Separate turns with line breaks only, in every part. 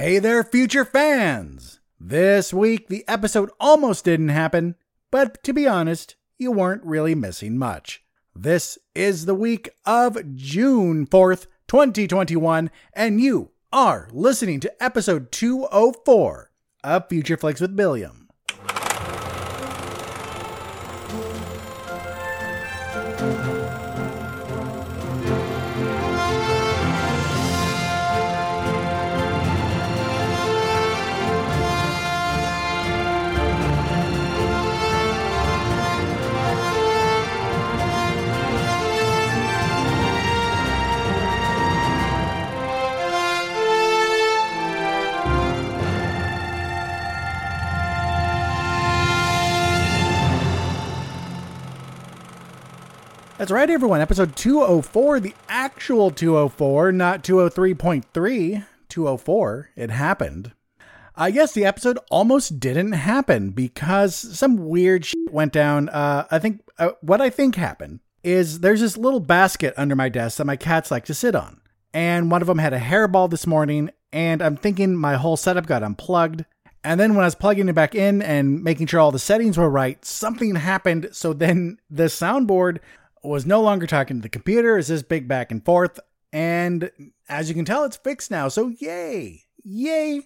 Hey there, future fans! This week, the episode almost didn't happen, but to be honest, you weren't really missing much. This is the week of June 4th, 2021, and you are listening to episode 204 of Future Flicks with Billiam. That's right, everyone. Episode 204, the actual 204, not 203.3, 204. It happened. I guess the episode almost didn't happen because some weird shit went down. Uh, I think uh, what I think happened is there's this little basket under my desk that my cats like to sit on. And one of them had a hairball this morning, and I'm thinking my whole setup got unplugged. And then when I was plugging it back in and making sure all the settings were right, something happened. So then the soundboard was no longer talking to the computer. It's this big back and forth. And as you can tell, it's fixed now. So yay. Yay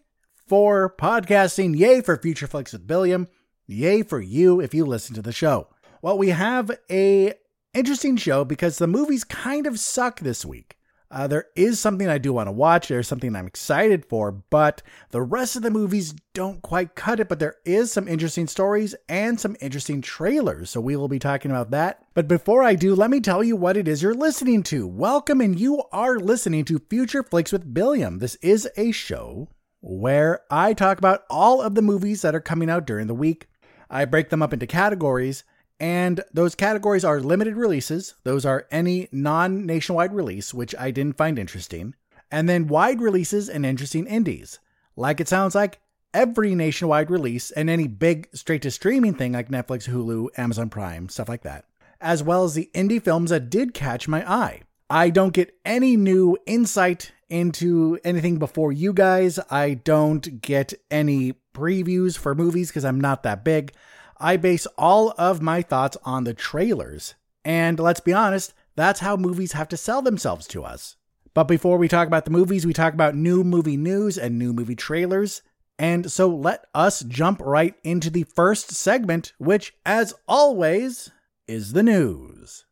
for podcasting. Yay for Future Flicks with Billiam. Yay for you if you listen to the show. Well, we have a interesting show because the movies kind of suck this week. Uh, there is something I do want to watch. There's something I'm excited for, but the rest of the movies don't quite cut it. But there is some interesting stories and some interesting trailers. So we will be talking about that. But before I do, let me tell you what it is you're listening to. Welcome, and you are listening to Future Flicks with Billiam. This is a show where I talk about all of the movies that are coming out during the week. I break them up into categories and those categories are limited releases. Those are any non nationwide release, which I didn't find interesting. And then wide releases and interesting indies. Like it sounds like every nationwide release and any big straight to streaming thing like Netflix, Hulu, Amazon Prime, stuff like that. As well as the indie films that did catch my eye. I don't get any new insight into anything before you guys. I don't get any previews for movies because I'm not that big. I base all of my thoughts on the trailers. And let's be honest, that's how movies have to sell themselves to us. But before we talk about the movies, we talk about new movie news and new movie trailers. And so let us jump right into the first segment, which, as always, is the news.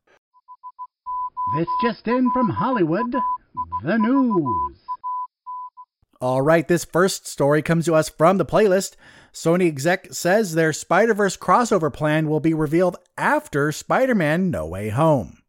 This just in from Hollywood the news. All right, this first story comes to us from the playlist. Sony exec says their Spider Verse crossover plan will be revealed after Spider Man No Way Home.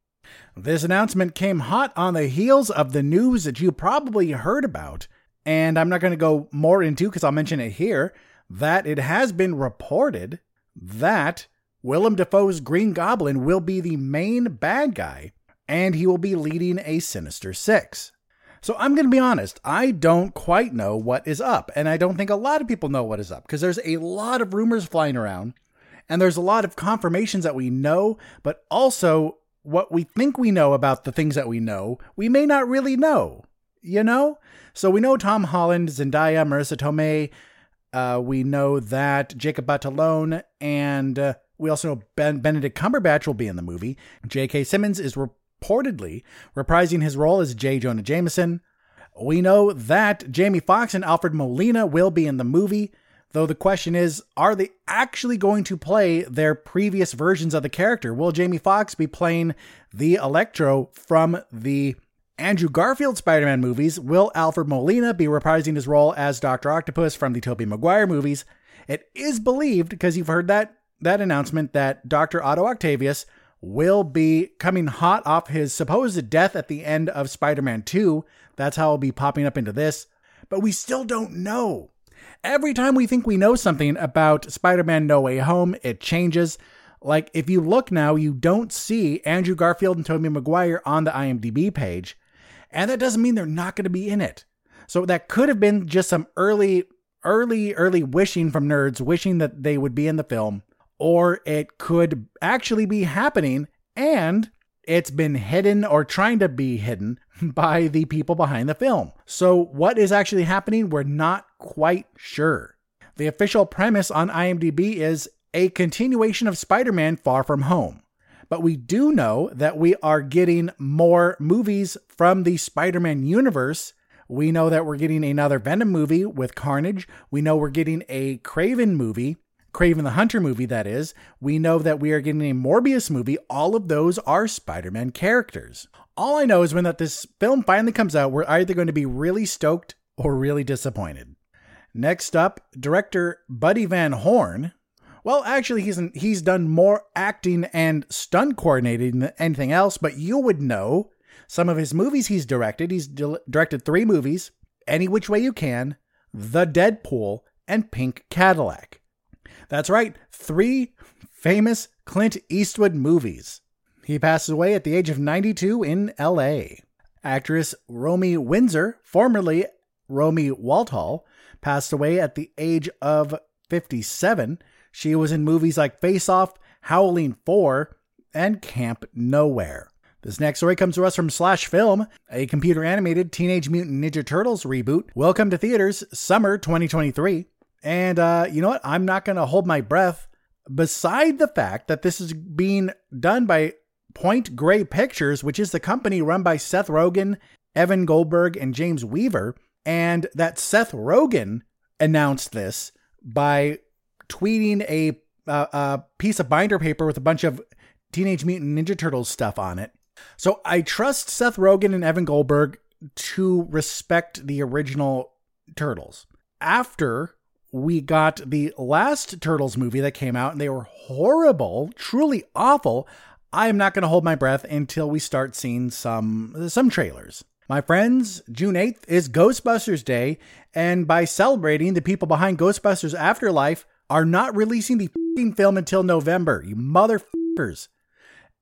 This announcement came hot on the heels of the news that you probably heard about, and I'm not going to go more into because I'll mention it here that it has been reported that Willem Dafoe's Green Goblin will be the main bad guy and he will be leading a Sinister Six. So I'm going to be honest, I don't quite know what is up. And I don't think a lot of people know what is up because there's a lot of rumors flying around and there's a lot of confirmations that we know, but also what we think we know about the things that we know, we may not really know, you know? So we know Tom Holland, Zendaya, Marisa Tomei. Uh, we know that Jacob Batalon and uh, we also know ben- Benedict Cumberbatch will be in the movie. J.K. Simmons is re- reportedly reprising his role as J. Jonah Jameson. We know that Jamie Foxx and Alfred Molina will be in the movie, though the question is are they actually going to play their previous versions of the character? Will Jamie Foxx be playing the Electro from the Andrew Garfield Spider Man movies? Will Alfred Molina be reprising his role as Dr. Octopus from the Tobey Maguire movies? It is believed, because you've heard that, that announcement, that Dr. Otto Octavius will be coming hot off his supposed death at the end of Spider Man 2. That's how it'll be popping up into this. But we still don't know. Every time we think we know something about Spider Man No Way Home, it changes. Like, if you look now, you don't see Andrew Garfield and Tobey Maguire on the IMDb page. And that doesn't mean they're not going to be in it. So that could have been just some early, early, early wishing from nerds, wishing that they would be in the film or it could actually be happening and it's been hidden or trying to be hidden by the people behind the film. So, what is actually happening, we're not quite sure. The official premise on IMDb is a continuation of Spider Man Far From Home. But we do know that we are getting more movies from the Spider Man universe. We know that we're getting another Venom movie with Carnage. We know we're getting a Kraven movie, Kraven the Hunter movie, that is. We know that we are getting a Morbius movie. All of those are Spider Man characters. All I know is when that this film finally comes out, we're either going to be really stoked or really disappointed. Next up, director Buddy Van Horn. Well, actually, he's he's done more acting and stunt coordinating than anything else, but you would know some of his movies he's directed. He's di- directed three movies: Any Which Way You Can, The Deadpool, and Pink Cadillac. That's right, three famous Clint Eastwood movies. He passes away at the age of 92 in L.A. Actress Romy Windsor, formerly Romy Walthall, passed away at the age of 57. She was in movies like Face Off, Howling 4, and Camp Nowhere. This next story comes to us from Slash Film, a computer animated Teenage Mutant Ninja Turtles reboot. Welcome to theaters, summer 2023. And uh, you know what? I'm not going to hold my breath. Beside the fact that this is being done by Point Grey Pictures, which is the company run by Seth Rogen, Evan Goldberg, and James Weaver, and that Seth Rogen announced this by tweeting a, uh, a piece of binder paper with a bunch of Teenage Mutant Ninja Turtles stuff on it. So I trust Seth Rogen and Evan Goldberg to respect the original Turtles. After we got the last Turtles movie that came out and they were horrible, truly awful, I am not going to hold my breath until we start seeing some some trailers. My friends, June 8th is Ghostbusters Day, and by celebrating, the people behind Ghostbusters Afterlife are not releasing the film until November. You motherfuckers.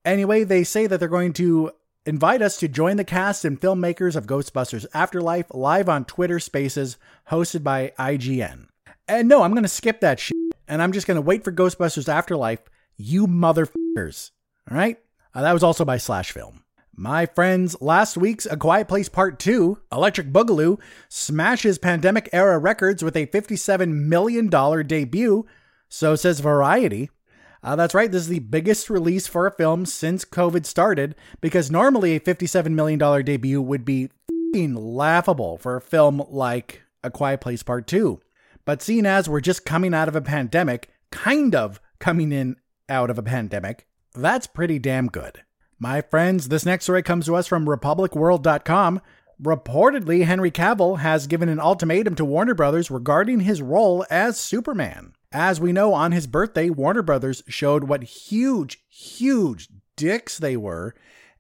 Anyway, they say that they're going to invite us to join the cast and filmmakers of Ghostbusters Afterlife live on Twitter Spaces, hosted by IGN. And no, I'm going to skip that shit, and I'm just going to wait for Ghostbusters Afterlife. You motherfuckers. All right? Uh, that was also by Slash Film. My friends, last week's A Quiet Place Part 2, Electric Boogaloo, smashes pandemic era records with a $57 million debut, so says Variety. Uh, that's right, this is the biggest release for a film since COVID started, because normally a $57 million debut would be laughable for a film like A Quiet Place Part 2. But seeing as we're just coming out of a pandemic, kind of coming in out of a pandemic, that's pretty damn good. My friends, this next story comes to us from RepublicWorld.com. Reportedly, Henry Cavill has given an ultimatum to Warner Brothers regarding his role as Superman. As we know, on his birthday, Warner Brothers showed what huge, huge dicks they were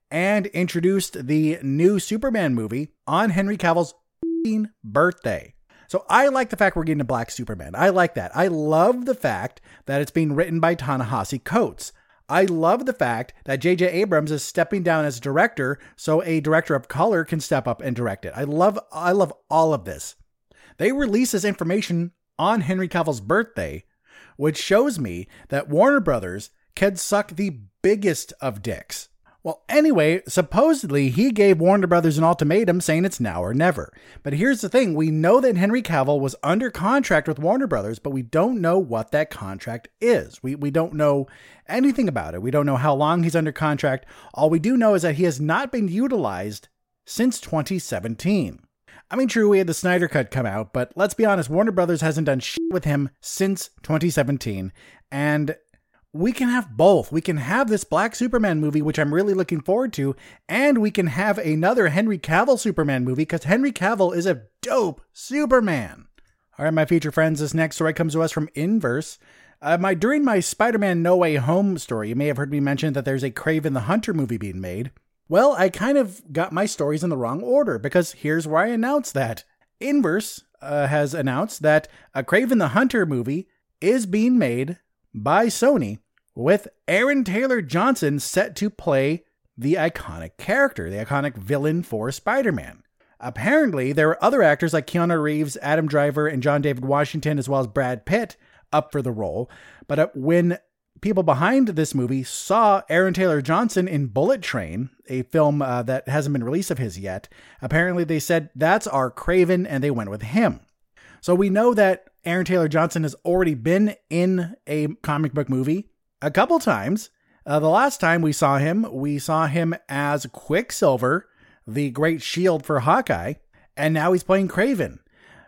and introduced the new Superman movie on Henry Cavill's birthday. So I like the fact we're getting a black Superman. I like that. I love the fact that it's being written by Ta-Nehisi Coates. I love the fact that J.J. Abrams is stepping down as director so a director of color can step up and direct it. I love I love all of this. They release this information on Henry Cavill's birthday, which shows me that Warner Brothers can suck the biggest of dicks. Well, anyway, supposedly he gave Warner Brothers an ultimatum saying it's now or never. But here's the thing we know that Henry Cavill was under contract with Warner Brothers, but we don't know what that contract is. We, we don't know anything about it. We don't know how long he's under contract. All we do know is that he has not been utilized since 2017. I mean, true, we had the Snyder Cut come out, but let's be honest, Warner Brothers hasn't done shit with him since 2017. And we can have both. We can have this Black Superman movie, which I'm really looking forward to, and we can have another Henry Cavill Superman movie because Henry Cavill is a dope Superman. All right, my future friends, this next story comes to us from Inverse. Uh, my during my Spider-Man No Way Home story, you may have heard me mention that there's a Kraven the Hunter movie being made. Well, I kind of got my stories in the wrong order because here's where I announced that. Inverse uh, has announced that a Kraven the Hunter movie is being made by Sony, with Aaron Taylor Johnson set to play the iconic character, the iconic villain for Spider Man. Apparently, there are other actors like Keanu Reeves, Adam Driver, and John David Washington, as well as Brad Pitt, up for the role. But uh, when people behind this movie saw Aaron Taylor Johnson in Bullet Train, a film uh, that hasn't been released of his yet. Apparently, they said that's our Kraven, and they went with him. So we know that Aaron Taylor Johnson has already been in a comic book movie a couple times. Uh, the last time we saw him, we saw him as Quicksilver, the great shield for Hawkeye, and now he's playing Kraven.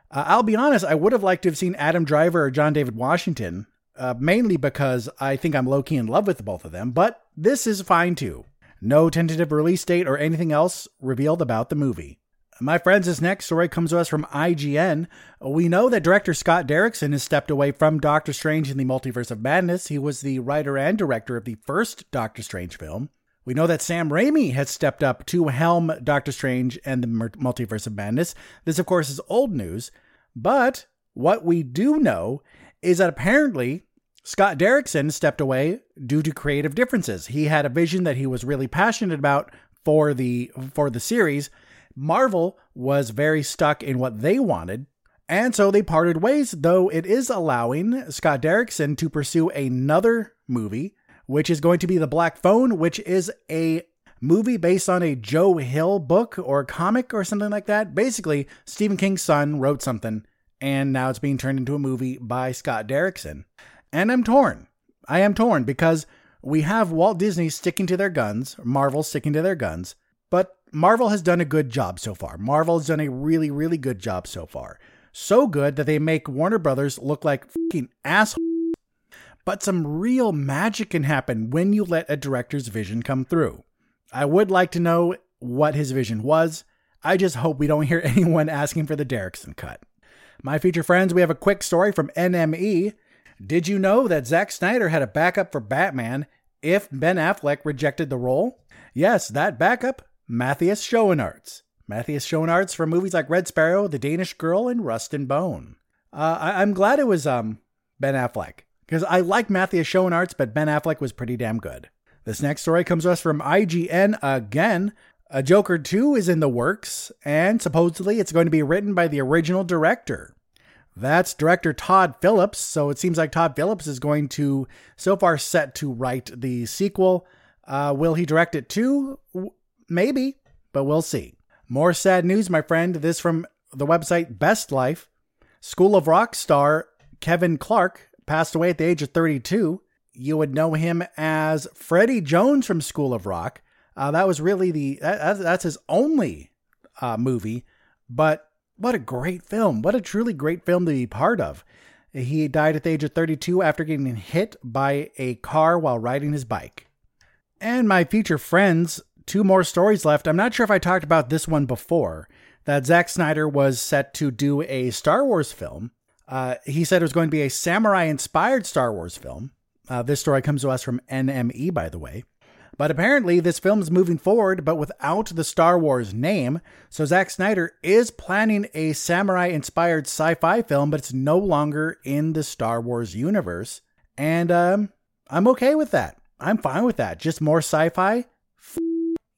Uh, I'll be honest, I would have liked to have seen Adam Driver or John David Washington, uh, mainly because I think I'm low key in love with both of them, but this is fine too. No tentative release date or anything else revealed about the movie. My friends, this next story comes to us from IGN. We know that director Scott Derrickson has stepped away from Doctor Strange in the Multiverse of Madness. He was the writer and director of the first Doctor Strange film. We know that Sam Raimi has stepped up to helm Doctor Strange and the Multiverse of Madness. This, of course, is old news. But what we do know is that apparently Scott Derrickson stepped away due to creative differences. He had a vision that he was really passionate about for the for the series Marvel was very stuck in what they wanted, and so they parted ways, though it is allowing Scott Derrickson to pursue another movie, which is going to be The Black Phone, which is a movie based on a Joe Hill book or comic or something like that. Basically, Stephen King's son wrote something, and now it's being turned into a movie by Scott Derrickson. And I'm torn. I am torn because we have Walt Disney sticking to their guns, Marvel sticking to their guns, but Marvel has done a good job so far. Marvel has done a really, really good job so far. So good that they make Warner Brothers look like fucking assholes. But some real magic can happen when you let a director's vision come through. I would like to know what his vision was. I just hope we don't hear anyone asking for the Derrickson cut. My future friends, we have a quick story from NME. Did you know that Zack Snyder had a backup for Batman if Ben Affleck rejected the role? Yes, that backup Matthias Schoenaerts. Matthias Schoenaerts from movies like Red Sparrow, The Danish Girl, and Rust and Bone. Uh, I- am glad it was um, Ben Affleck because I like Matthias Schoenaerts, but Ben Affleck was pretty damn good. This next story comes to us from IGN again. A Joker 2 is in the works, and supposedly it's going to be written by the original director. That's director Todd Phillips, so it seems like Todd Phillips is going to, so far, set to write the sequel. Uh, will he direct it too? Maybe, but we'll see. More sad news, my friend. This from the website Best Life. School of Rock star Kevin Clark passed away at the age of 32. You would know him as Freddie Jones from School of Rock. Uh, that was really the that, that's his only uh, movie, but what a great film! What a truly great film to be part of. He died at the age of 32 after getting hit by a car while riding his bike. And my future friends two more stories left. I'm not sure if I talked about this one before. That Zack Snyder was set to do a Star Wars film. Uh, he said it was going to be a samurai inspired Star Wars film. Uh, this story comes to us from NME, by the way. But apparently, this film is moving forward, but without the Star Wars name. So, Zack Snyder is planning a samurai inspired sci fi film, but it's no longer in the Star Wars universe. And um, I'm okay with that. I'm fine with that. Just more sci fi,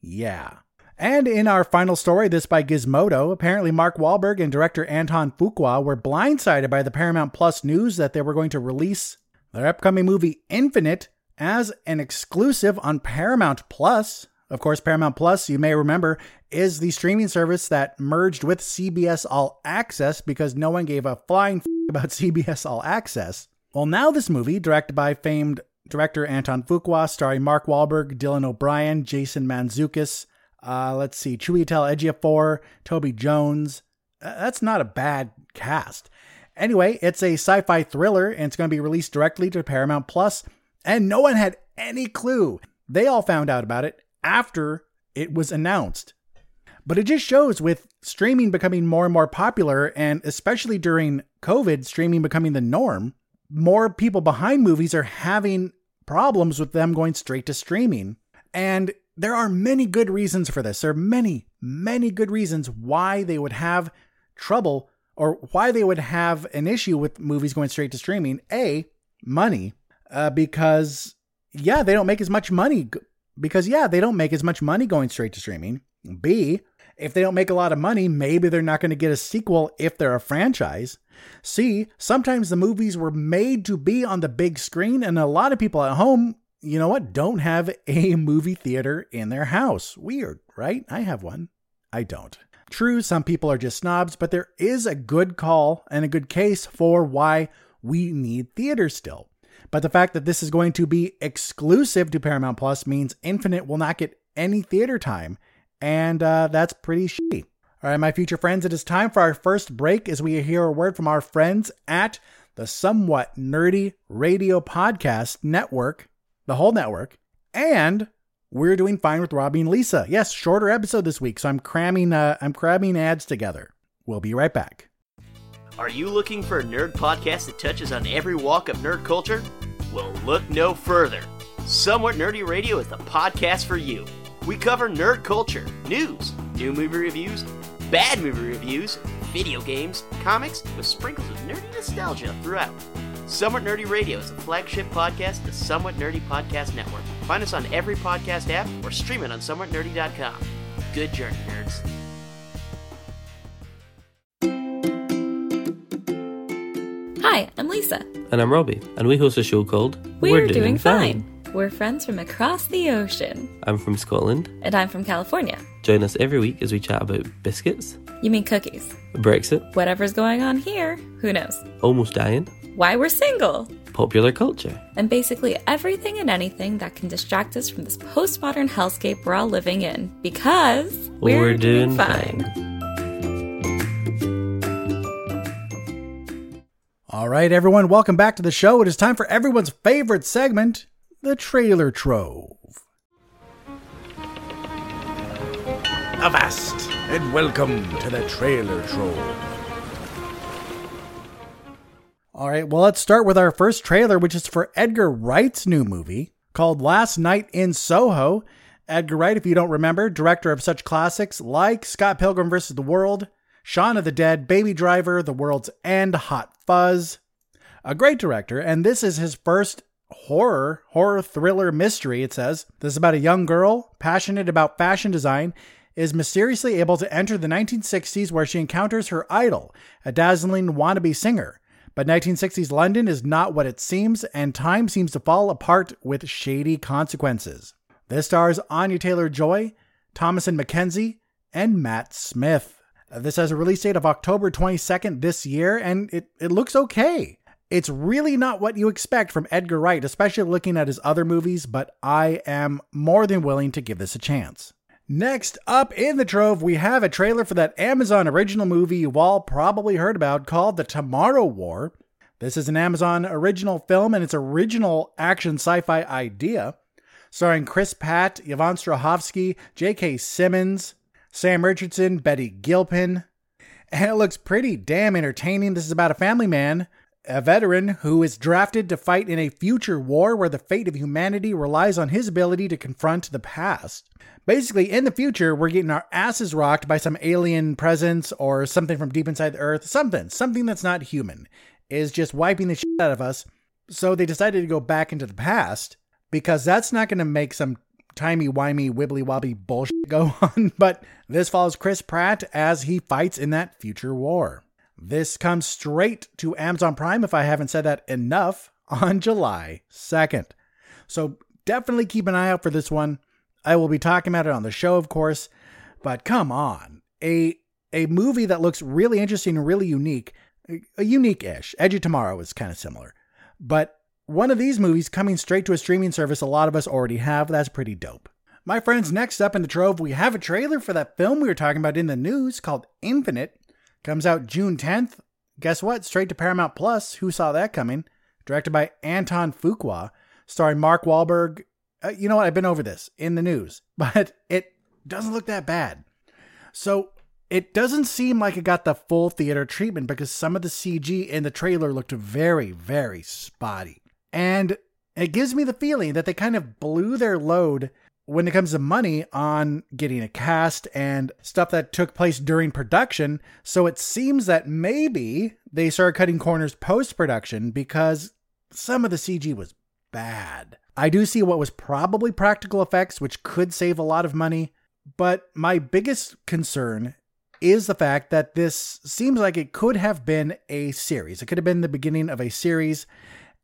yeah. And in our final story, this by Gizmodo, apparently Mark Wahlberg and director Anton Fuqua were blindsided by the Paramount Plus news that they were going to release their upcoming movie Infinite as an exclusive on Paramount Plus. Of course, Paramount Plus, you may remember, is the streaming service that merged with CBS All Access because no one gave a flying f- about CBS All Access. Well, now this movie, directed by famed Director Anton Fuqua, starring Mark Wahlberg, Dylan O'Brien, Jason Mantzoukas. Uh, let's see, Chiwetel Ejiofor, Toby Jones. Uh, that's not a bad cast. Anyway, it's a sci-fi thriller, and it's going to be released directly to Paramount Plus. And no one had any clue. They all found out about it after it was announced. But it just shows with streaming becoming more and more popular, and especially during COVID, streaming becoming the norm, more people behind movies are having problems with them going straight to streaming. And there are many good reasons for this. There are many, many good reasons why they would have trouble or why they would have an issue with movies going straight to streaming. A, money, uh, because, yeah, they don't make as much money. Because, yeah, they don't make as much money going straight to streaming. B, If they don't make a lot of money, maybe they're not going to get a sequel if they're a franchise. C, sometimes the movies were made to be on the big screen, and a lot of people at home, you know what, don't have a movie theater in their house. Weird, right? I have one. I don't. True, some people are just snobs, but there is a good call and a good case for why we need theaters still. But the fact that this is going to be exclusive to Paramount Plus means Infinite will not get any theater time, and uh, that's pretty shitty. All right, my future friends, it is time for our first break as we hear a word from our friends at the Somewhat Nerdy Radio Podcast Network, the whole network, and we're doing fine with Robbie and Lisa. Yes, shorter episode this week, so I'm cramming uh, I'm cramming ads together. We'll be right back.
Are you looking for a nerd podcast that touches on every walk of nerd culture? Well, look no further. Somewhat Nerdy Radio is the podcast for you. We cover nerd culture, news, new movie reviews, bad movie reviews, video games, comics, with sprinkles of nerdy nostalgia throughout. Somewhat Nerdy Radio is a flagship podcast of the Somewhat Nerdy Podcast Network. Find us on every podcast app or stream it on somewhatnerdy.com. Good journey, nerds.
Hi, I'm Lisa.
And I'm Robbie, and we host a show called
We're, Doing, fine. We're friends from across the ocean.
I'm from Scotland.
And I'm from California.
Join us every week as we chat about biscuits,
You mean cookies?
Brexit,
Whatever's going on here, who knows?
almost dying,
Why we're single.
popular culture.
And basically everything and anything that can distract us from this postmodern hellscape we're all living in. Because
We're doing fine.
All right, everyone, welcome back to the show. It is time for everyone's favorite segment, the Trailer Trove. Avast and welcome to the Trailer Trove. All right, well, let's start with our first trailer, which is for Edgar Wright's new movie called Last Night in Soho. Edgar Wright, if you don't remember, director of such classics like Scott Pilgrim vs. the World, Shaun of the Dead, Baby Driver, The World's End, Hot Fuzz. A great director, and this is his first horror, horror thriller mystery, it says. This is about a young girl, passionate about fashion design, is mysteriously able to enter the 1960s where she encounters her idol, a dazzling wannabe singer. But 1960s London is not what it seems, and time seems to fall apart with shady consequences. This stars Anya Taylor Joy, Thomasin McKenzie, and Matt Smith. This has a release date of October 22nd this year, and it, it looks okay. It's really not what you expect from Edgar Wright, especially looking at his other movies, but I am more than willing to give this a chance. Next up in the trove, we have a trailer for that Amazon original movie you've all probably heard about called The Tomorrow War. This is an Amazon original film and its original action sci fi idea, starring Chris Pratt, Yvonne Strahovski, J.K. Simmons, Sam Richardson, Betty Gilpin. And it looks pretty damn entertaining. This is about a family man, a veteran, who is drafted to fight in a future war where the fate of humanity relies on his ability to confront the past. Basically, in the future, we're getting our asses rocked by some alien presence or something from deep inside the earth. Something, something that's not human, is just wiping the shit out of us. So they decided to go back into the past because that's not going to make some timey-wimey, wibbly-wobbly bullshit go on. But this follows Chris Pratt as he fights in that future war. This comes straight to Amazon Prime, if I haven't said that enough, on July 2nd. So definitely keep an eye out for this one. I will be talking about it on the show, of course. But come on, a a movie that looks really interesting and really unique, a unique-ish. Edge of Tomorrow is kind of similar, but one of these movies coming straight to a streaming service a lot of us already have. That's pretty dope. My friends, next up in the trove, we have a trailer for that film we were talking about in the news called Infinite. Comes out June 10th. Guess what? Straight to Paramount Plus. Who saw that coming? Directed by Anton Fuqua, starring Mark Wahlberg. Uh, you know what? I've been over this in the news, but it doesn't look that bad. So it doesn't seem like it got the full theater treatment because some of the CG in the trailer looked very, very spotty. And it gives me the feeling that they kind of blew their load when it comes to money on getting a cast and stuff that took place during production. So it seems that maybe they started cutting corners post production because some of the CG was bad. I do see what was probably practical effects, which could save a lot of money, But my biggest concern is the fact that this seems like it could have been a series. It could have been the beginning of a series.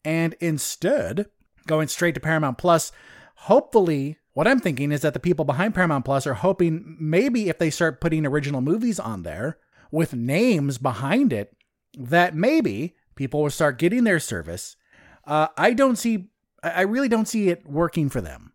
And instead, going straight to Paramount Plus, hopefully, what I'm thinking is that the people behind Paramount Plus are hoping maybe if they start putting original movies on there with names behind it, that maybe people will start getting their service. Uh, I don't see, I really don't see it working for them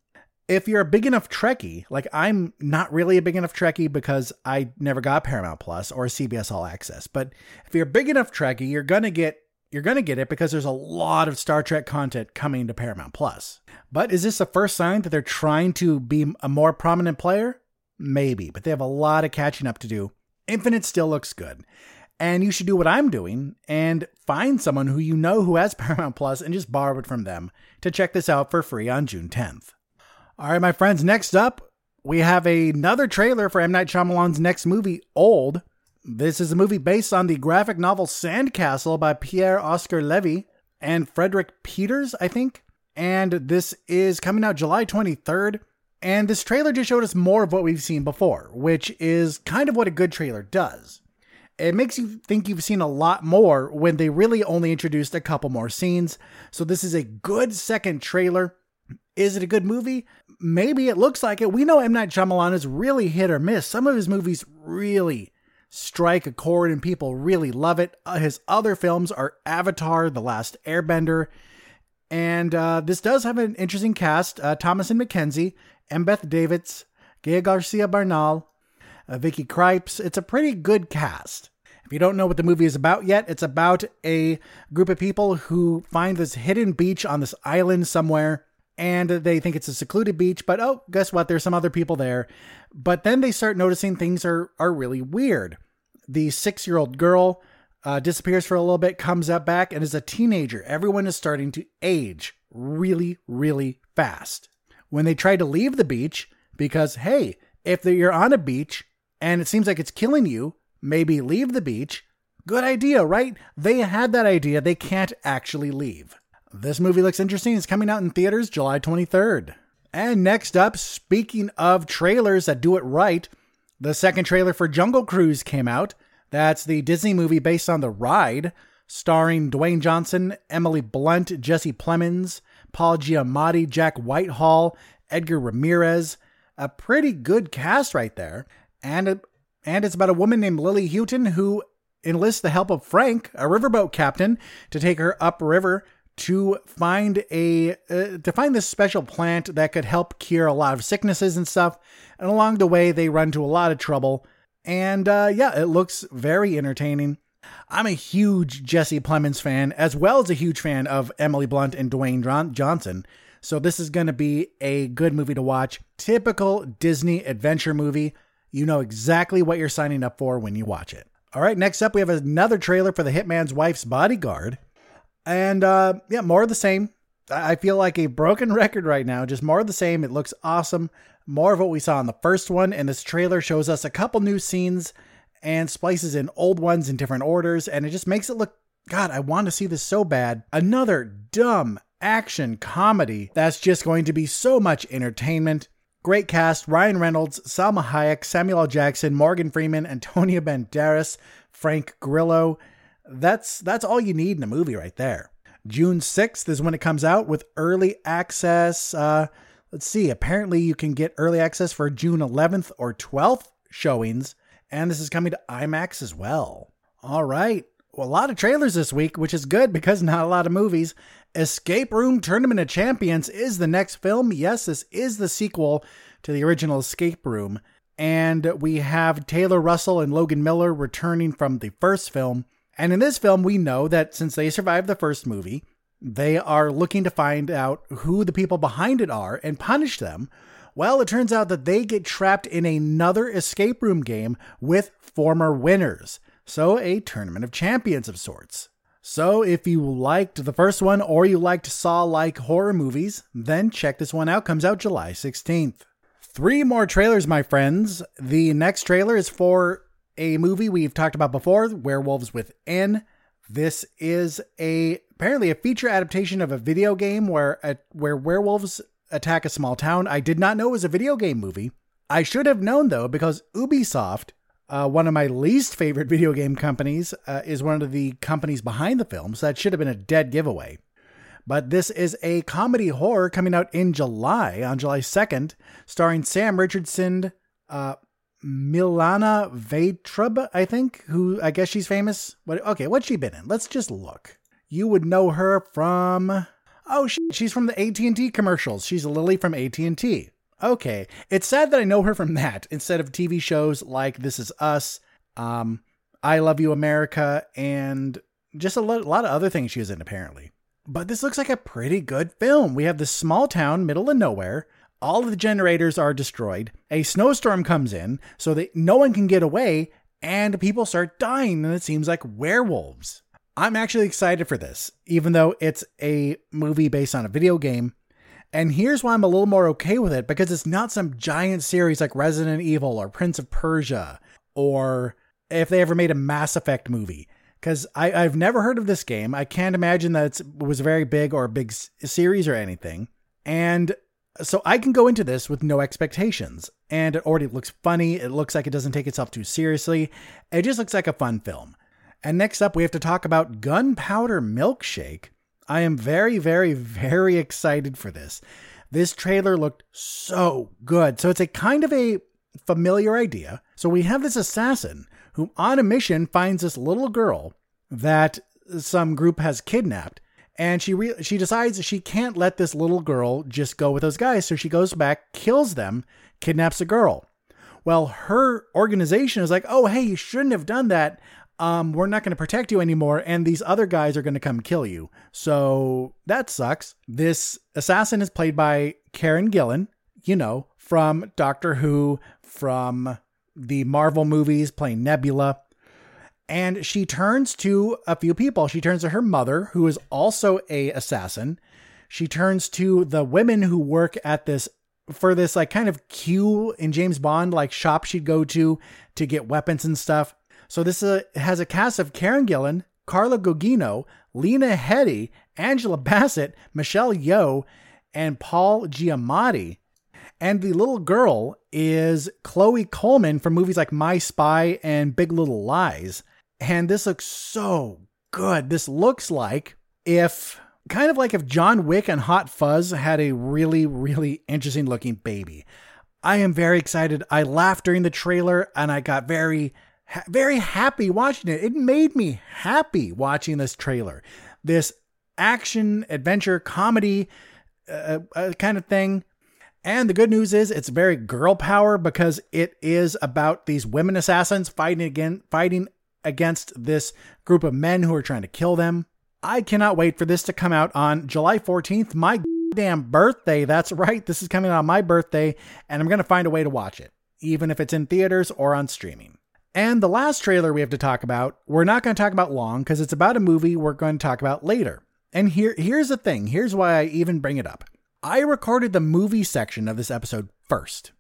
if you're a big enough Trekkie, like I'm not really a big enough Trekkie because I never got Paramount Plus or CBS All Access, but if you're a big enough Trekkie, you're gonna get you're gonna get it because there's a lot of Star Trek content coming to Paramount Plus. But is this the first sign that they're trying to be a more prominent player? Maybe, but they have a lot of catching up to do. Infinite still looks good. And you should do what I'm doing and find someone who you know who has Paramount Plus and just borrow it from them to check this out for free on June 10th. All right, my friends, next up, we have another trailer for M. Night Shyamalan's next movie, Old. This is a movie based on the graphic novel Sandcastle by Pierre Oscar Levy and Frederick Peters, I think. And this is coming out July 23rd. And this trailer just showed us more of what we've seen before, which is kind of what a good trailer does. It makes you think you've seen a lot more when they really only introduced a couple more scenes. So, this is a good second trailer. Is it a good movie? maybe it looks like it. We know M. Night Shyamalan is really hit or miss. Some of his movies really strike a chord and people really love it. Uh, his other films are Avatar, The Last Airbender, and uh, this does have an interesting cast uh, Thomasin McKenzie, Embeth Davidtz, Gael Garcia Bernal, uh, Vicky Krieps. It's a pretty good cast. If you don't know what the movie is about yet, it's about a group of people who find this hidden beach on this island somewhere and they think it's a secluded beach, but oh, guess what? There's some other people there. But then they start noticing things are are really weird. The six year old girl uh, disappears for a little bit, comes up back, and is a teenager. Everyone is starting to age really, really fast. When they try to leave the beach, because hey, if you're on a beach and it seems like it's killing you, maybe leave the beach. Good idea, right? They had that idea. They can't actually leave. This movie looks interesting. It's coming out in theaters July 23rd. And next up, speaking of trailers that do it right, the second trailer for Jungle Cruise came out. That's the Disney movie based on The Ride, starring Dwayne Johnson, Emily Blunt, Jesse Plemons, Paul Giamatti, Jack Whitehall, Edgar Ramirez. A pretty good cast right there. And, and it's about a woman named Lily Houghton who enlists the help of Frank, a riverboat captain, to take her upriver to find a uh, to find this special plant that could help cure a lot of sicknesses and stuff. And along the way, they run into a lot of trouble. And uh, yeah, it looks very entertaining. I'm a huge Jesse Plemons fan, as well as a huge fan of Emily Blunt and Dwayne Johnson. So this is going to be a good movie to watch. Typical Disney adventure movie. You know exactly what you're signing up for when you watch it. All right, next up, we have another trailer for The Hitman's Wife's Bodyguard. And uh, yeah, more of the same. I feel like a broken record right now. Just more of the same. It looks awesome. More of what we saw in the first one. And this trailer shows us a couple new scenes and splices in old ones in different orders. And it just makes it look, God, I want to see this so bad. Another dumb action comedy that's just going to be so much entertainment. Great cast Ryan Reynolds, Salma Hayek, Samuel L. Jackson, Morgan Freeman, Antonio Banderas, Frank Grillo that's that's all you need in a movie right there. June 6th is when it comes out with early access. Uh, let's see, apparently you can get early access for June 11th or 12th showings, and this is coming to IMAX as well. All right. Well, a lot of trailers this week, which is good because not a lot of movies. Escape Room Tournament of Champions is the next film. Yes, this is the sequel to the original Escape Room. And we have Taylor Russell and Logan Miller returning from the first film. And in this film, we know that since they survived the first movie, they are looking to find out who the people behind it are and punish them. Well, it turns out that they get trapped in another escape room game with former winners. So, a tournament of champions of sorts. So, if you liked the first one or you liked Saw like horror movies, then check this one out. Comes out July 16th. Three more trailers, my friends. The next trailer is for a movie we've talked about before, Werewolves Within. This is a apparently a feature adaptation of a video game where a, where werewolves attack a small town. I did not know it was a video game movie. I should have known though, because Ubisoft, uh, one of my least favorite video game companies, uh, is one of the companies behind the film, so that should have been a dead giveaway. But this is a comedy horror coming out in July, on July 2nd, starring Sam Richardson, uh, Milana Vayntrub, I think, who I guess she's famous. What? Okay, what's she been in? Let's just look. You would know her from. Oh, she, she's from the AT&T commercials. She's Lily from AT&T. Okay, it's sad that I know her from that instead of TV shows like This Is Us, um, I Love You America, and just a lot of other things she was in apparently. But this looks like a pretty good film. We have this small town, middle of nowhere. All of the generators are destroyed. A snowstorm comes in, so that no one can get away, and people start dying, and it seems like werewolves. I'm actually excited for this, even though it's a movie based on a video game. And here's why I'm a little more okay with it because it's not some giant series like Resident Evil or Prince of Persia, or if they ever made a Mass Effect movie because I've never heard of this game. I can't imagine that it was very big or a big series or anything. And so I can go into this with no expectations. And it already looks funny. It looks like it doesn't take itself too seriously. It just looks like a fun film. And next up, we have to talk about Gunpowder Milkshake. I am very, very, very excited for this. This trailer looked so good. So it's a kind of a familiar idea. So we have this assassin who on a mission finds this little girl that some group has kidnapped and she re- she decides she can't let this little girl just go with those guys so she goes back kills them kidnaps a girl well her organization is like oh hey you shouldn't have done that um, we're not going to protect you anymore, and these other guys are going to come kill you. So that sucks. This assassin is played by Karen Gillan, you know, from Doctor Who, from the Marvel movies playing Nebula. And she turns to a few people. She turns to her mother, who is also a assassin. She turns to the women who work at this for this like kind of Q in James Bond like shop she'd go to to get weapons and stuff. So this uh, has a cast of Karen Gillan, Carla Gugino, Lena Headey, Angela Bassett, Michelle Yeoh, and Paul Giamatti. And the little girl is Chloe Coleman from movies like My Spy and Big Little Lies. And this looks so good. This looks like if kind of like if John Wick and Hot Fuzz had a really, really interesting looking baby. I am very excited. I laughed during the trailer and I got very, very happy watching it. It made me happy watching this trailer. This action, adventure, comedy uh, uh, kind of thing and the good news is it's very girl power because it is about these women assassins fighting again fighting against this group of men who are trying to kill them. I cannot wait for this to come out on July 14th, my damn birthday. That's right. This is coming out on my birthday and I'm going to find a way to watch it, even if it's in theaters or on streaming. And the last trailer we have to talk about, we're not going to talk about long because it's about a movie we're going to talk about later. And here here's the thing. Here's why I even bring it up. I recorded the movie section of this episode first.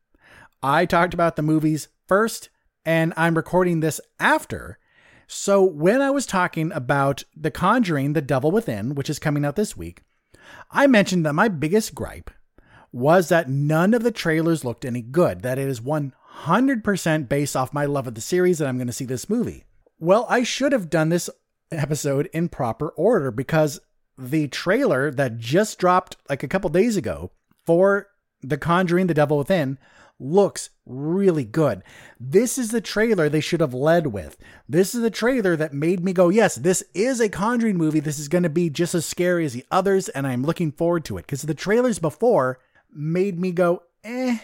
I talked about the movies first, and I'm recording this after. So when I was talking about The Conjuring, The Devil Within, which is coming out this week, I mentioned that my biggest gripe was that none of the trailers looked any good, that it is 100% based off my love of the series that I'm going to see this movie. Well, I should have done this episode in proper order because the trailer that just dropped like a couple days ago for The Conjuring The Devil Within looks really good. This is the trailer they should have led with. This is the trailer that made me go, yes, this is a Conjuring movie. This is going to be just as scary as the others, and I'm looking forward to it. Because the trailers before made me go, eh.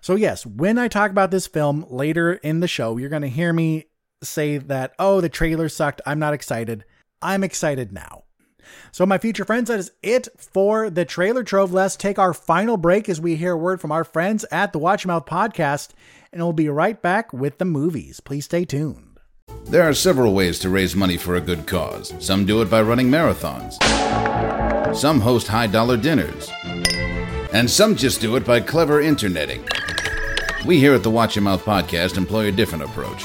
So, yes, when I talk about this film later in the show, you're going to hear me say that, oh, the trailer sucked. I'm not excited. I'm excited now. So, my future friends, that is it for the trailer trove. Let's take our final break as we hear a word from our friends at the Watch Mouth podcast, and we'll be right back with the movies. Please stay tuned.
There are several ways to raise money for a good cause. Some do it by running marathons, some host high dollar dinners, and some just do it by clever interneting. We here at the Watch Your Mouth podcast employ a different approach.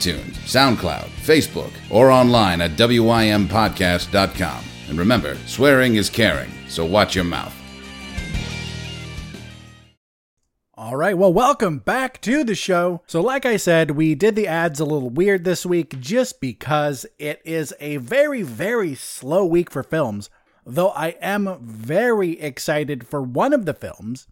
SoundCloud, Facebook, or online at WIMPodcast.com. And remember, swearing is caring, so watch your mouth.
All right, well, welcome back to the show. So, like I said, we did the ads a little weird this week just because it is a very, very slow week for films. Though I am very excited for one of the films.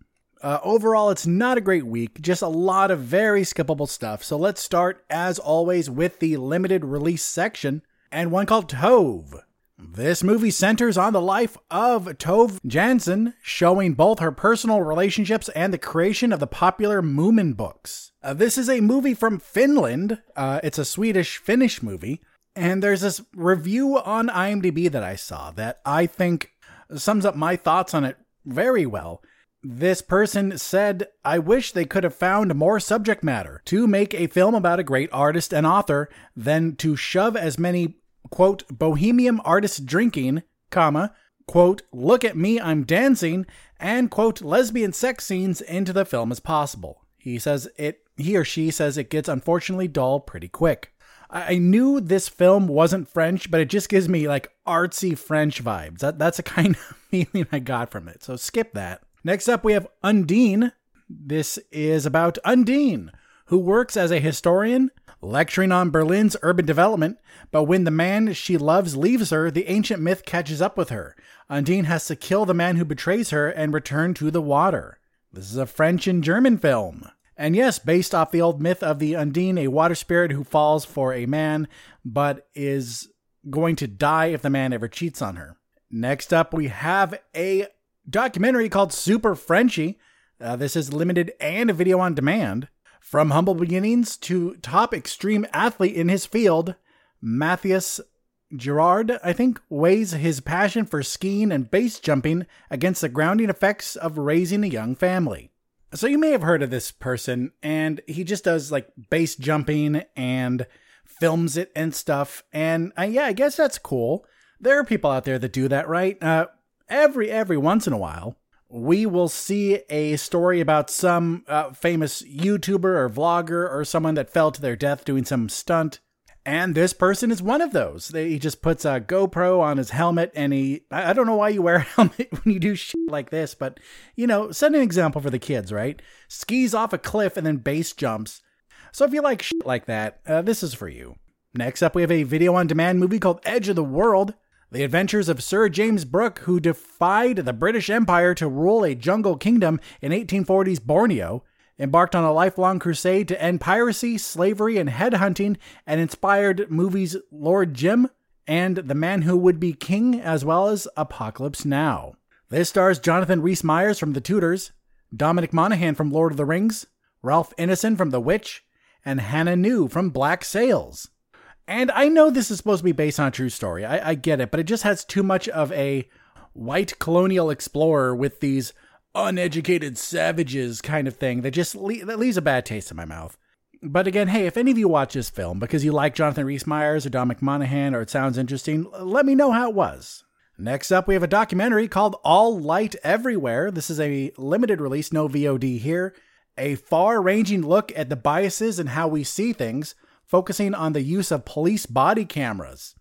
Uh, overall, it's not a great week, just a lot of very skippable stuff. So, let's start, as always, with the limited release section and one called Tove. This movie centers on the life of Tove Jansson, showing both her personal relationships and the creation of the popular Moomin books. Uh, this is a movie from Finland. Uh, it's a Swedish Finnish movie. And there's this review on IMDb that I saw that I think sums up my thoughts on it very well. This person said, I wish they could have found more subject matter to make a film about a great artist and author than to shove as many quote, bohemian artists drinking, comma, quote, look at me, I'm dancing, and quote, lesbian sex scenes into the film as possible. He says it, he or she says it gets unfortunately dull pretty quick. I knew this film wasn't French, but it just gives me like artsy French vibes. That, that's a kind of feeling I got from it. So skip that. Next up, we have Undine. This is about Undine, who works as a historian lecturing on Berlin's urban development, but when the man she loves leaves her, the ancient myth catches up with her. Undine has to kill the man who betrays her and return to the water. This is a French and German film. And yes, based off the old myth of the Undine, a water spirit who falls for a man, but is going to die if the man ever cheats on her. Next up, we have a documentary called Super Frenchie. Uh, this is limited and a video on demand. From humble beginnings to top extreme athlete in his field, Matthias Giraud, I think, weighs his passion for skiing and base jumping against the grounding effects of raising a young family. So you may have heard of this person, and he just does like base jumping and films it and stuff. And uh, yeah, I guess that's cool. There are people out there that do that, right? Uh, every every once in a while, we will see a story about some uh, famous YouTuber or vlogger or someone that fell to their death doing some stunt. And this person is one of those. They, he just puts a GoPro on his helmet and he, I, don't know why you wear a helmet when you do shit like this, but you know, set an example for the kids, right? Skis off a cliff and then base jumps. So if you like shit like that, uh, this is for you. Next up, we have a video on demand movie called Edge of the World. The adventures of Sir James Brooke, who defied the British Empire to rule a jungle kingdom in 1840s Borneo, embarked on a lifelong crusade to end piracy, slavery, and headhunting, and inspired movies Lord Jim and The Man Who Would Be King, as well as Apocalypse Now. This stars Jonathan Rhys Myers from The Tudors, Dominic Monaghan from Lord of the Rings, Ralph Ineson from The Witch, and Hannah New from Black Sails. And I know this is supposed to be based on a true story. I, I get it, but it just has too much of a white colonial explorer with these uneducated savages kind of thing that just le- that leaves a bad taste in my mouth. But again, hey, if any of you watch this film because you like Jonathan Rhys Myers or Dominic Monaghan or it sounds interesting, let me know how it was. Next up, we have a documentary called All Light Everywhere. This is a limited release, no VOD here. A far ranging look at the biases and how we see things focusing on the use of police body cameras.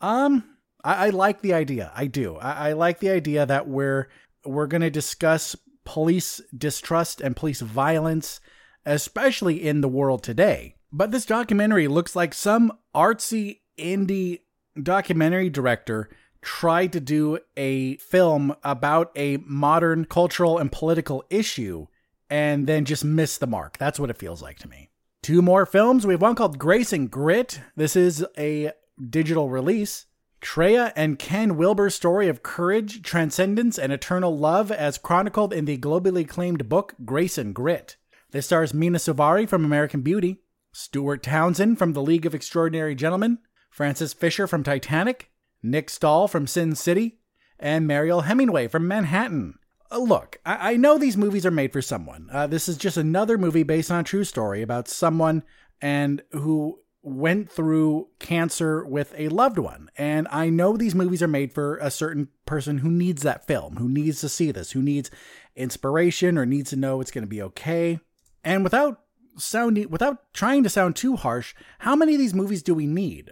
Um, I, I like the idea. I do. I, I like the idea that we're we're going to discuss police distrust and police violence, especially in the world today. But this documentary looks like some artsy indie documentary director tried to do a film about a modern cultural and political issue and then just missed the mark. That's what it feels like to me. Two more films. We have one called Grace and Grit. This is a digital release. Treya and Ken Wilber's story of courage, transcendence, and eternal love, as chronicled in the globally acclaimed book Grace and Grit. This stars Mena Suvari from American Beauty, Stuart Townsend from The League of Extraordinary Gentlemen, Frances Fisher from Titanic, Nick Stahl from Sin City, and Mariel Hemingway from Manhattan. Uh, look, I-, I know these movies are made for someone. Uh, this is just another movie based on a true story about someone and who went through cancer with a loved one. And I know these movies are made for a certain person who needs that film, who needs to see this, who needs inspiration or needs to know it's going to be okay. And without sounding without trying to sound too harsh, how many of these movies do we need?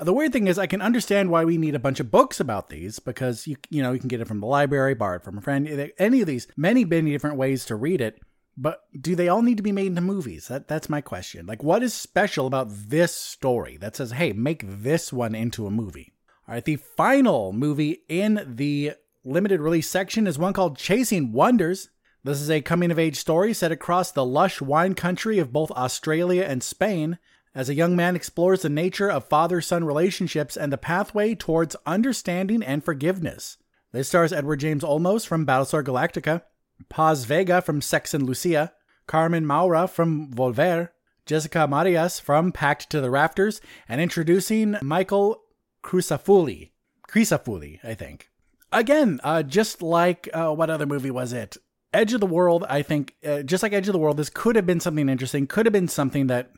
The weird thing is, I can understand why we need a bunch of books about these because you you know you can get it from the library, borrow it from a friend, any of these, many many different ways to read it. But do they all need to be made into movies? That that's my question. Like, what is special about this story that says, "Hey, make this one into a movie"? All right, the final movie in the limited release section is one called Chasing Wonders. This is a coming of age story set across the lush wine country of both Australia and Spain as a young man explores the nature of father son relationships and the pathway towards understanding and forgiveness. This stars Edward James Olmos from Battlestar Galactica, Paz Vega from Sex and Lucia, Carmen Maura from Volver, Jessica Marais from Packed to the Rafters, and introducing Michael Crisafulli. Crisafulli, I think. Again, uh, just like uh, what other movie was it? Edge of the World, I think, uh, just like Edge of the World, this could have been something interesting, could have been something that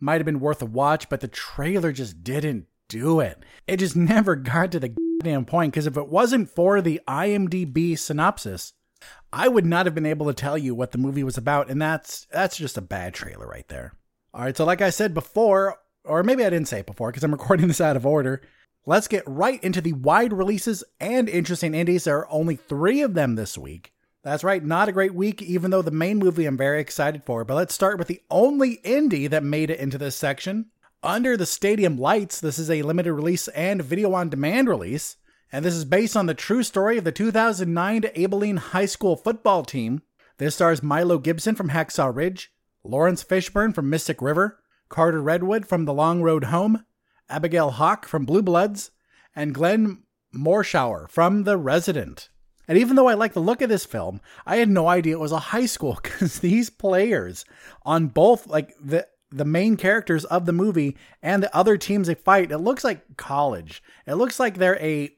might have been worth a watch, but the trailer just didn't do it. It just never got to the damn point because if it wasn't for the IMDb synopsis, I would not have been able to tell you what the movie was about, and that's that's just a bad trailer right there. All right, so like I said before, or maybe I didn't say it before because I'm recording this out of order. Let's get right into the wide releases and interesting indies. There are only three of them this week. That's right, not a great week, even though the main movie I'm very excited for. But let's start with the only indie that made it into this section. Under the Stadium Lights, this is a limited release and video on demand release. And this is based on the true story of the 2009 Abilene High School football team. This stars Milo Gibson from Hacksaw Ridge, Laurence Fishburne from Mystic River, Carter Redwood from The Long Road Home, Abigail Hawk from Blue Bloods, and Glenn Morshower from The Resident. And even though I like the look of this film, I had no idea it was a high school because these players on both like the the main characters of the movie and the other teams they fight, it looks like college. It looks like they're a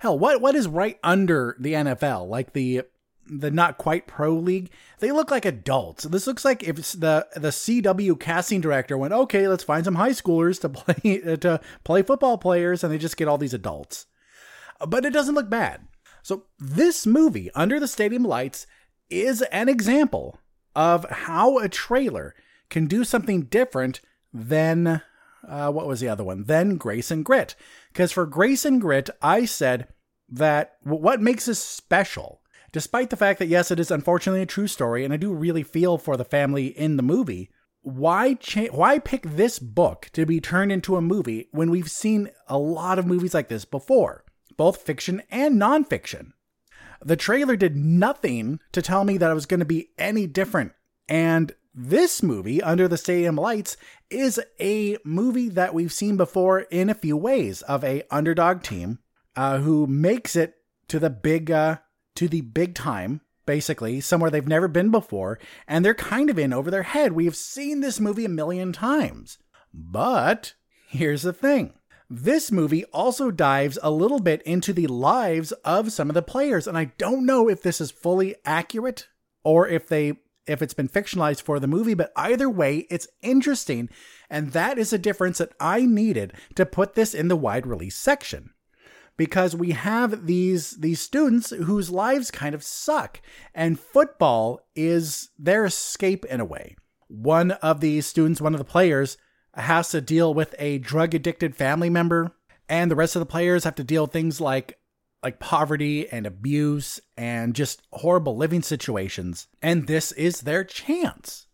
hell, what what is right under the NFL? Like the the not quite pro league, they look like adults. This looks like if the the CW casting director went, okay, let's find some high schoolers to play to play football players, and they just get all these adults. But it doesn't look bad. So, this movie, Under the Stadium Lights, is an example of how a trailer can do something different than uh, what was the other one? Than Grace and Grit. Because for Grace and Grit, I said that what makes this special, despite the fact that, yes, it is unfortunately a true story, and I do really feel for the family in the movie, why cha- why pick this book to be turned into a movie when we've seen a lot of movies like this before? Both fiction and nonfiction. The trailer did nothing to tell me that it was going to be any different. And this movie, Under the Stadium Lights, is a movie that we've seen before in a few ways of a underdog team uh, who makes it to the big uh, to the big time, basically somewhere they've never been before, and they're kind of in over their head. We have seen this movie a million times, but here's the thing: this movie also dives a little bit into the lives of some of the players, and I don't know if this is fully accurate or if they if it's been fictionalized for the movie, but either way, it's interesting, and that is a difference that I needed to put this in the wide release section. Because we have these these students whose lives kind of suck, and football is their escape in a way. One of these students, one of the players, has to deal with a drug addicted family member, and the rest of the players have to deal with things like like poverty and abuse and just horrible living situations. And this is their chance.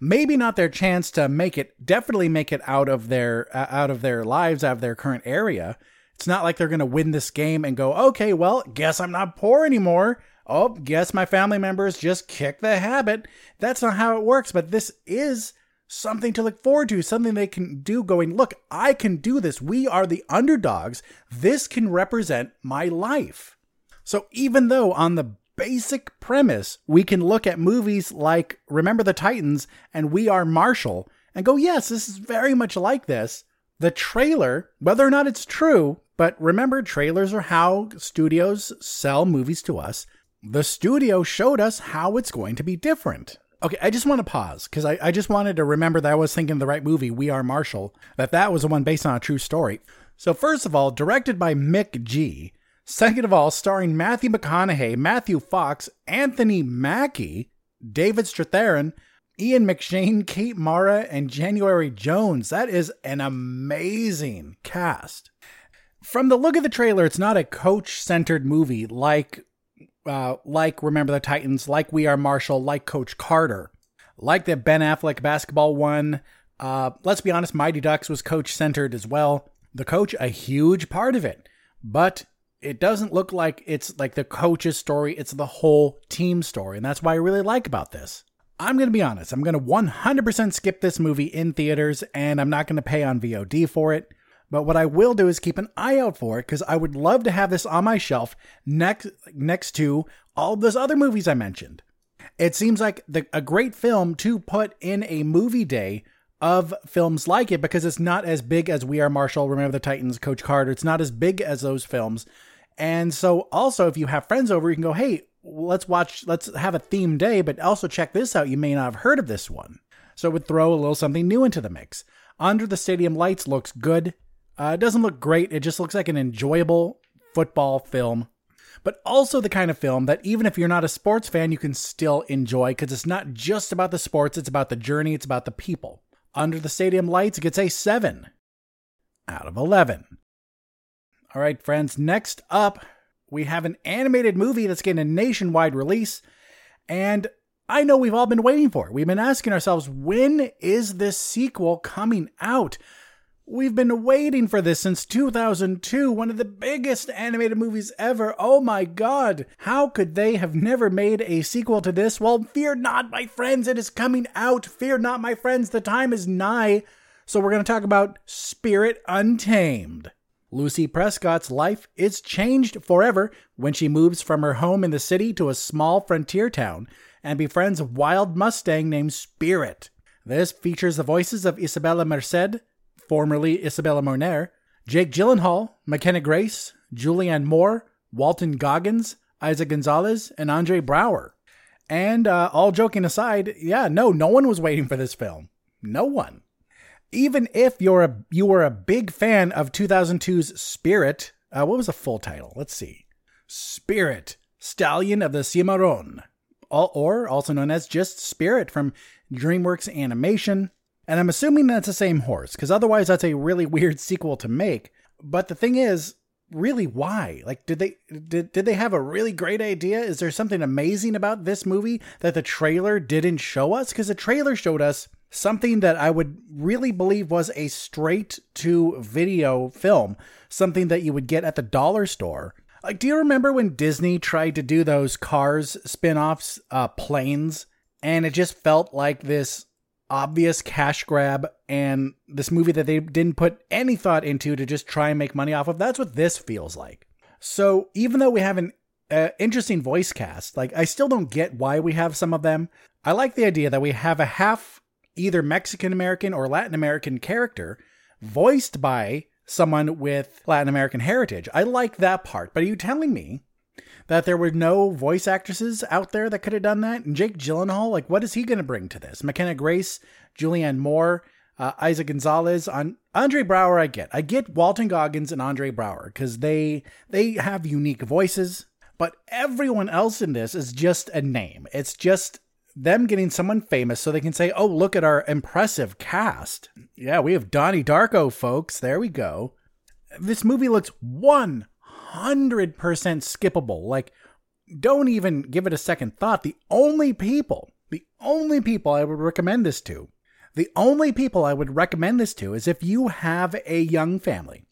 Maybe not their chance to make it, definitely make it out of their uh, out of their lives, out of their current area. It's not like they're going to win this game and go, "Okay, well, guess I'm not poor anymore." Oh, guess my family members just kick the habit. That's not how it works, but this is something to look forward to, something they can do going, look, I can do this. We are the underdogs. This can represent my life. So even though on the basic premise, we can look at movies like Remember the Titans and We Are Marshall and go, yes, this is very much like this. The trailer, whether or not it's true, but remember, trailers are how studios sell movies to us. The studio showed us how it's going to be different. Okay, I just want to pause because I, I just wanted to remember that I was thinking the right movie, We Are Marshall, that that was the one based on a true story. So, first of all, directed by McG. Second of all, starring Matthew McConaughey, Matthew Fox, Anthony Mackie, David Strathairn, Ian McShane, Kate Mara, and January Jones. That is an amazing cast. From the look of the trailer, it's not a coach centered movie like uh, like Remember the Titans, like We Are Marshall, like Coach Carter, like the Ben Affleck basketball one. Uh, let's be honest, Mighty Ducks was coach centered as well. The coach, a huge part of it, but it doesn't look like it's like the coach's story, it's the whole team story. And that's why I really like about this. I'm going to be honest, I'm going to 100% skip this movie in theaters and I'm not going to pay on VOD for it. But what I will do is keep an eye out for it because I would love to have this on my shelf next next to all those other movies I mentioned. It seems like the, a great film to put in a movie day of films like it because it's not as big as We Are Marshall, Remember the Titans, Coach Carter. It's not as big as those films. And so also if you have friends over, you can go, hey, let's watch, let's have a theme day, but also check this out. You may not have heard of this one. So it would throw a little something new into the mix. Under the Stadium Lights looks good. Uh, it doesn't look great. It just looks like an enjoyable football film, but also the kind of film that even if you're not a sports fan, you can still enjoy because it's not just about the sports, it's about the journey, it's about the people. Under the Stadium Lights, gets a 7 out of 11. All right, friends, next up, we have an animated movie that's getting a nationwide release. And I know we've all been waiting for it. We've been asking ourselves, when is this sequel coming out? We've been waiting for this since 2002, one of the biggest animated movies ever. Oh my god, how could they have never made a sequel to this? Well, fear not, my friends, it is coming out. Fear not, my friends, the time is nigh. So we're going to talk about Spirit Untamed. Lucy Prescott's life is changed forever when she moves from her home in the city to a small frontier town and befriends a wild Mustang named Spirit. This features the voices of Isabella Merced, formerly Isabella Moner, Jake Gyllenhaal, McKenna Grace, Julianne Moore, Walton Goggins, Eiza Gonzalez, and Andre Braugher. And uh, all joking aside, yeah, no, no one was waiting for this film. No one. Even if you're a you were a big fan of 2002's Spirit, uh, what was the full title? Let's see. Spirit, Stallion of the Cimarron, or also known as just Spirit from DreamWorks Animation. And I'm assuming that's the same horse, because otherwise that's a really weird sequel to make. But the thing is, really why? Like did they did, did they have a really great idea? Is there something amazing about this movie that the trailer didn't show us? Because the trailer showed us something that I would really believe was a straight to video film, something that you would get at the dollar store. Like, do you remember when Disney tried to do those Cars spin offs, uh, planes? And it just felt like this obvious cash grab and this movie that they didn't put any thought into to just try and make money off of. That's what this feels like. So even though we have an uh, interesting voice cast, like I still don't get why we have some of them. I like the idea that we have a half either Mexican American or Latin American character voiced by someone with Latin American heritage. I like that part. But are you telling me that there were no voice actresses out there that could have done that. And Jake Gyllenhaal, like, what is he going to bring to this? McKenna Grace, Julianne Moore, uh, Eiza Gonzalez, on Andre Braugher. I get, I get Walton Goggins and Andre Braugher because they they have unique voices. But everyone else in this is just a name. It's just them getting someone famous so they can say, "Oh, look at our impressive cast." Yeah, we have Donnie Darko, folks. There we go. This movie looks one 100% skippable. Like, don't even give it a second thought. The only people, the only people I would recommend this to, the only people I would recommend this to is if you have a young family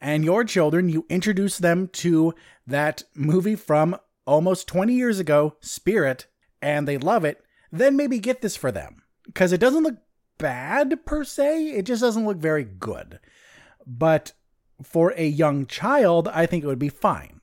and your children, you introduce them to that movie from almost 20 years ago, Spirit, and they love it, then maybe get this for them. Because it doesn't look bad per se, it just doesn't look very good. But for a young child, I think it would be fine.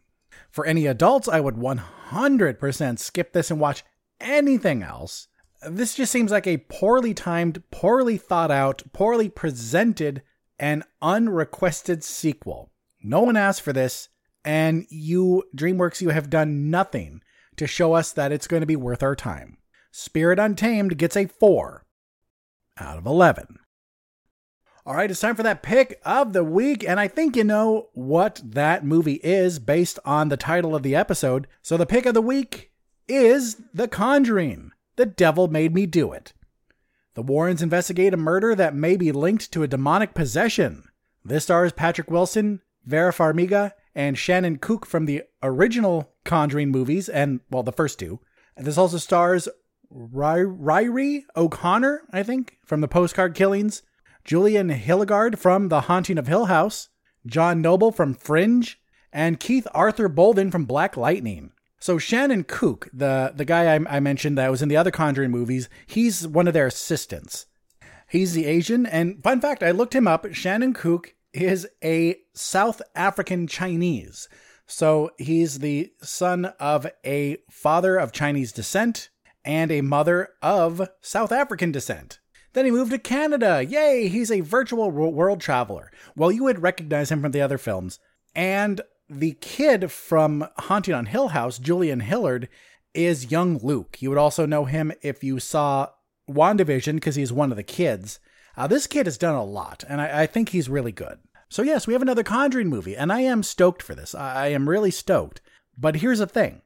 For any adults, I would 100% skip this and watch anything else. This just seems like a poorly timed, poorly thought out, poorly presented, and unrequested sequel. No one asked for this, and you, DreamWorks, you have done nothing to show us that it's going to be worth our time. Spirit Untamed gets a 4 out of 11. All right, it's time for that pick of the week, and I think you know what that movie is based on the title of the episode. So the pick of the week is The Conjuring. The Devil Made Me Do It. The Warrens investigate a murder that may be linked to a demonic possession. This stars Patrick Wilson, Vera Farmiga, and Shannon Kook from the original Conjuring movies, and, well, the first two. And this also stars Ry- Ruairi O'Connor, I think, from the postcard killings, Julian Hilliard from The Haunting of Hill House, John Noble from Fringe, and Keith Arthur Bolden from Black Lightning. So Shannon Kook, the the guy I, I, mentioned that was in the other Conjuring movies, he's one of their assistants. He's the Asian, and fun fact, I looked him up. Shannon Kook is a South African Chinese. So he's the son of a father of Chinese descent and a mother of South African descent. Then he moved to Canada. Yay, he's a virtual world traveler. Well, you would recognize him from the other films. And the kid from Haunting on Hill House, Julian Hilliard, is young Luke. You would also know him if you saw WandaVision because he's one of the kids. Uh, this kid has done a lot, and I, I, think he's really good. So, yes, we have another Conjuring movie, and I am stoked for this. I, I am really stoked. But here's the thing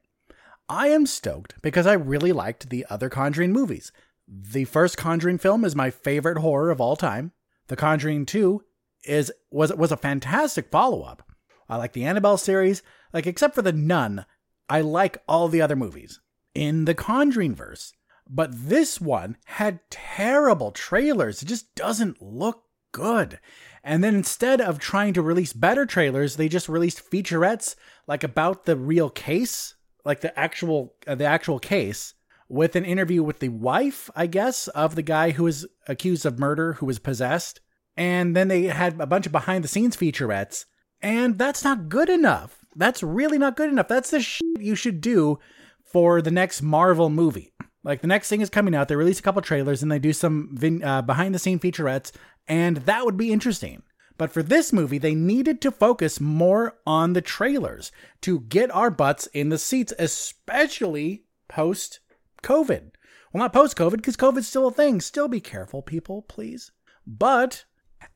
I am stoked because I really liked the other Conjuring movies. The first Conjuring film is my favorite horror of all time. The Conjuring 2 is was was a fantastic follow-up. I like the Annabelle series, like except for the Nun, I like all the other movies in the Conjuring verse. But this one had terrible trailers. It just doesn't look good. And then instead of trying to release better trailers, they just released featurettes like about the real case, like the actual uh, the actual case with an interview with the wife, I guess, of the guy who was accused of murder, who was possessed. And then they had a bunch of behind the scenes featurettes. And that's not good enough. That's really not good enough. That's the shit you should do for the next Marvel movie. Like the next thing is coming out, they release a couple trailers and they do some vin- uh, behind the scene featurettes, and that would be interesting. But for this movie, they needed to focus more on the trailers to get our butts in the seats, especially post COVID. Well, not post COVID, because COVID's still a thing. Still be careful, people, please. But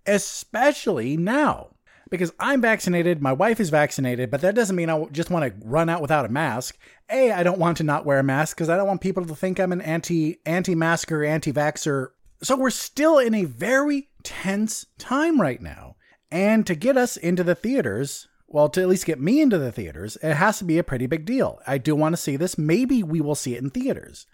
especially now, because I'm vaccinated, my wife is vaccinated, but that doesn't mean I just want to run out without a mask. A, I don't want to not wear a mask because I don't want people to think I'm an anti anti masker, anti vaxxer. So we're still in a very tense time right now. And to get us into the theaters, well, to at least get me into the theaters, it has to be a pretty big deal. I do want to see this. Maybe we will see it in theaters.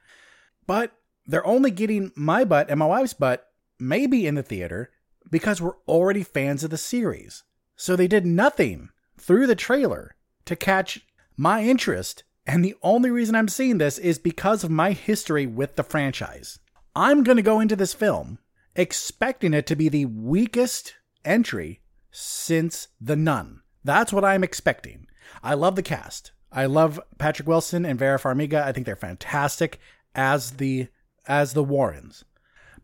But they're only getting my butt and my wife's butt maybe in the theater because we're already fans of the series. So they did nothing through the trailer to catch my interest. And the only reason I'm seeing this is because of my history with the franchise. I'm going to go into this film expecting it to be the weakest entry since The Nun. That's what I'm expecting. I love the cast. I love Patrick Wilson and Vera Farmiga. I think they're fantastic as the as the Warrens.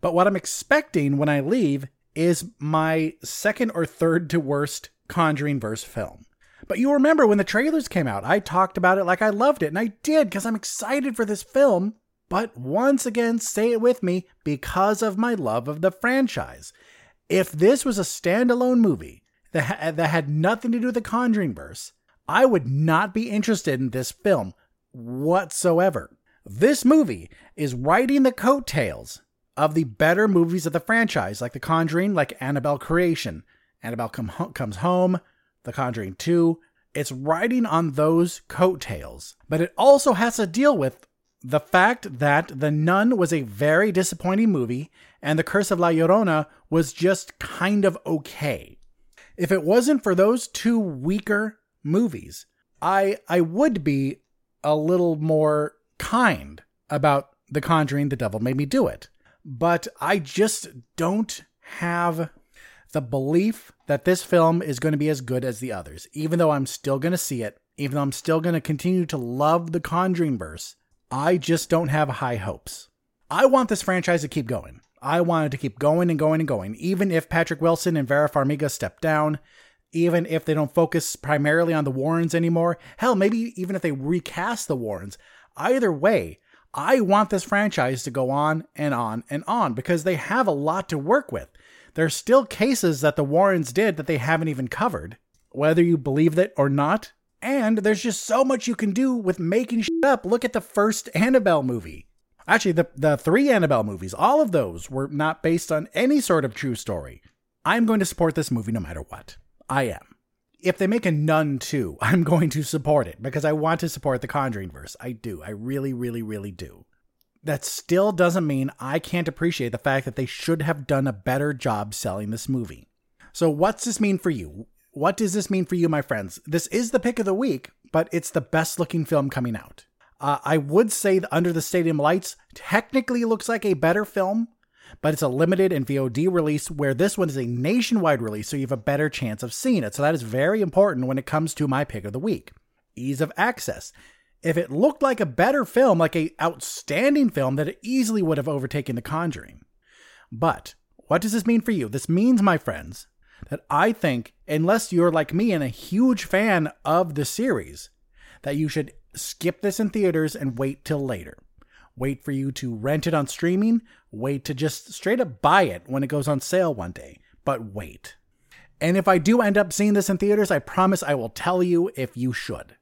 But what I'm expecting when I leave is my second or third to worst Conjuring verse film. But you remember when the trailers came out, I talked about it like I loved it, and I did because I'm excited for this film. But once again, say it with me because of my love of the franchise. If this was a standalone movie that, that had nothing to do with the Conjuring verse, I would not be interested in this film whatsoever. This movie is riding the coattails of the better movies of the franchise, like The Conjuring, like Annabelle Creation, Annabelle Come Comes Home, The Conjuring 2. It's riding on those coattails, but it also has to deal with the fact that The Nun was a very disappointing movie and The Curse of La Llorona was just kind of okay. If it wasn't for those two weaker movies, I I would be a little more kind about The Conjuring The Devil Made Me Do It. But I just don't have the belief that this film is going to be as good as the others, even though I'm still going to see it, even though I'm still going to continue to love the Conjuring verse. I just don't have high hopes. I want this franchise to keep going. I wanted to keep going and going and going, even if Patrick Wilson and Vera Farmiga step down, even if they don't focus primarily on the Warrens anymore. Hell, maybe even if they recast the Warrens. Either way, I want this franchise to go on and on and on because they have a lot to work with. There's still cases that the Warrens did that they haven't even covered, whether you believe it or not. And there's just so much you can do with making shit up. Look at the first Annabelle movie. Actually, the, the three Annabelle movies, all of those were not based on any sort of true story. I'm going to support this movie no matter what. I am. If they make a Nun 2, I'm going to support it because I want to support the Conjuring verse. I do. I really, really, really do. That still doesn't mean I can't appreciate the fact that they should have done a better job selling this movie. So, what's this mean for you? What does this mean for you, my friends? This is the pick of the week, but it's the best looking film coming out. Uh, I would say Under the Stadium Lights technically looks like a better film, but it's a limited and VOD release where this one is a nationwide release, so you have a better chance of seeing it. So that is very important when it comes to my pick of the week. Ease of access. If it looked like a better film, like a outstanding film, that it easily would have overtaken The Conjuring. But what does this mean for you? This means, my friends, that I think, unless you're like me and a huge fan of the series, that you should skip this in theaters and wait till later. Wait for you to rent it on streaming. Wait to just straight up buy it when it goes on sale one day. But wait. And if I do end up seeing this in theaters, I promise I will tell you if you should.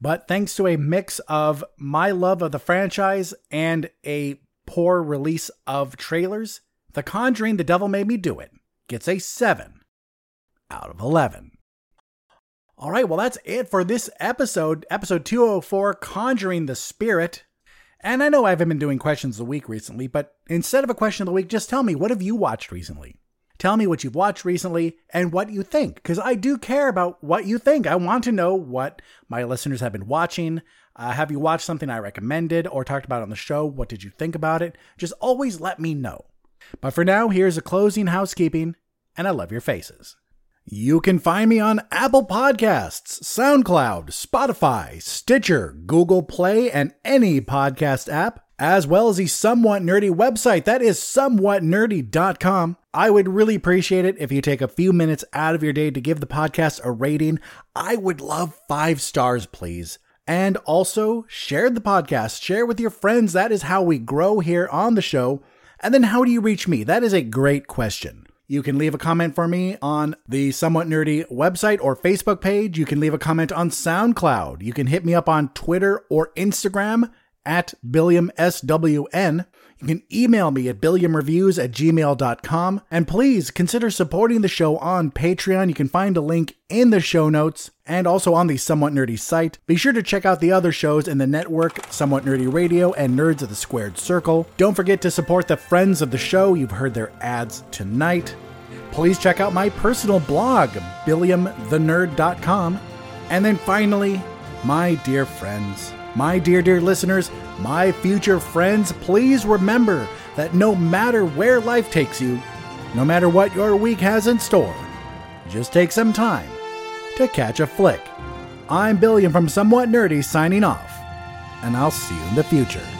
But thanks to a mix of my love of the franchise and a poor release of trailers, The Conjuring The Devil Made Me Do It gets a 7 out of 11. All right, well, that's it for this episode, episode 204 Conjuring the Spirit. And I know I haven't been doing questions of the week recently, but instead of a question of the week, just tell me what have you watched recently? Tell me what you've watched recently and what you think, because I do care about what you think. I want to know what my listeners have been watching. Uh, have you watched something I recommended or talked about on the show? What did you think about it? Just always let me know. But for now, here's a closing housekeeping, and I love your faces. You can find me on Apple Podcasts, SoundCloud, Spotify, Stitcher, Google Play, and any podcast app, as well as the Somewhat Nerdy website. That is somewhatnerdy.com. I would really appreciate it if you take a few minutes out of your day to give the podcast a rating. I would love five stars, please. And also share the podcast, share with your friends. That is how we grow here on the show. And then how do you reach me? That is a great question. You can leave a comment for me on the Somewhat Nerdy website or Facebook page. You can leave a comment on SoundCloud. You can hit me up on Twitter or Instagram at BilliamSWN. You can email me at billiamreviews at gmail.com. And please consider supporting the show on Patreon. You can find a link in the show notes and also on the Somewhat Nerdy site. Be sure to check out the other shows in the network, Somewhat Nerdy Radio and Nerds of the Squared Circle. Don't forget to support the friends of the show. You've heard their ads tonight. Please check out my personal blog, billiamthenerd.com. And then finally, my dear friends, my dear, dear listeners, my future friends, please remember that no matter where life takes you, no matter what your week has in store, just take some time to catch a flick. I'm Billiam from Somewhat Nerdy signing off, and I'll see you in the future.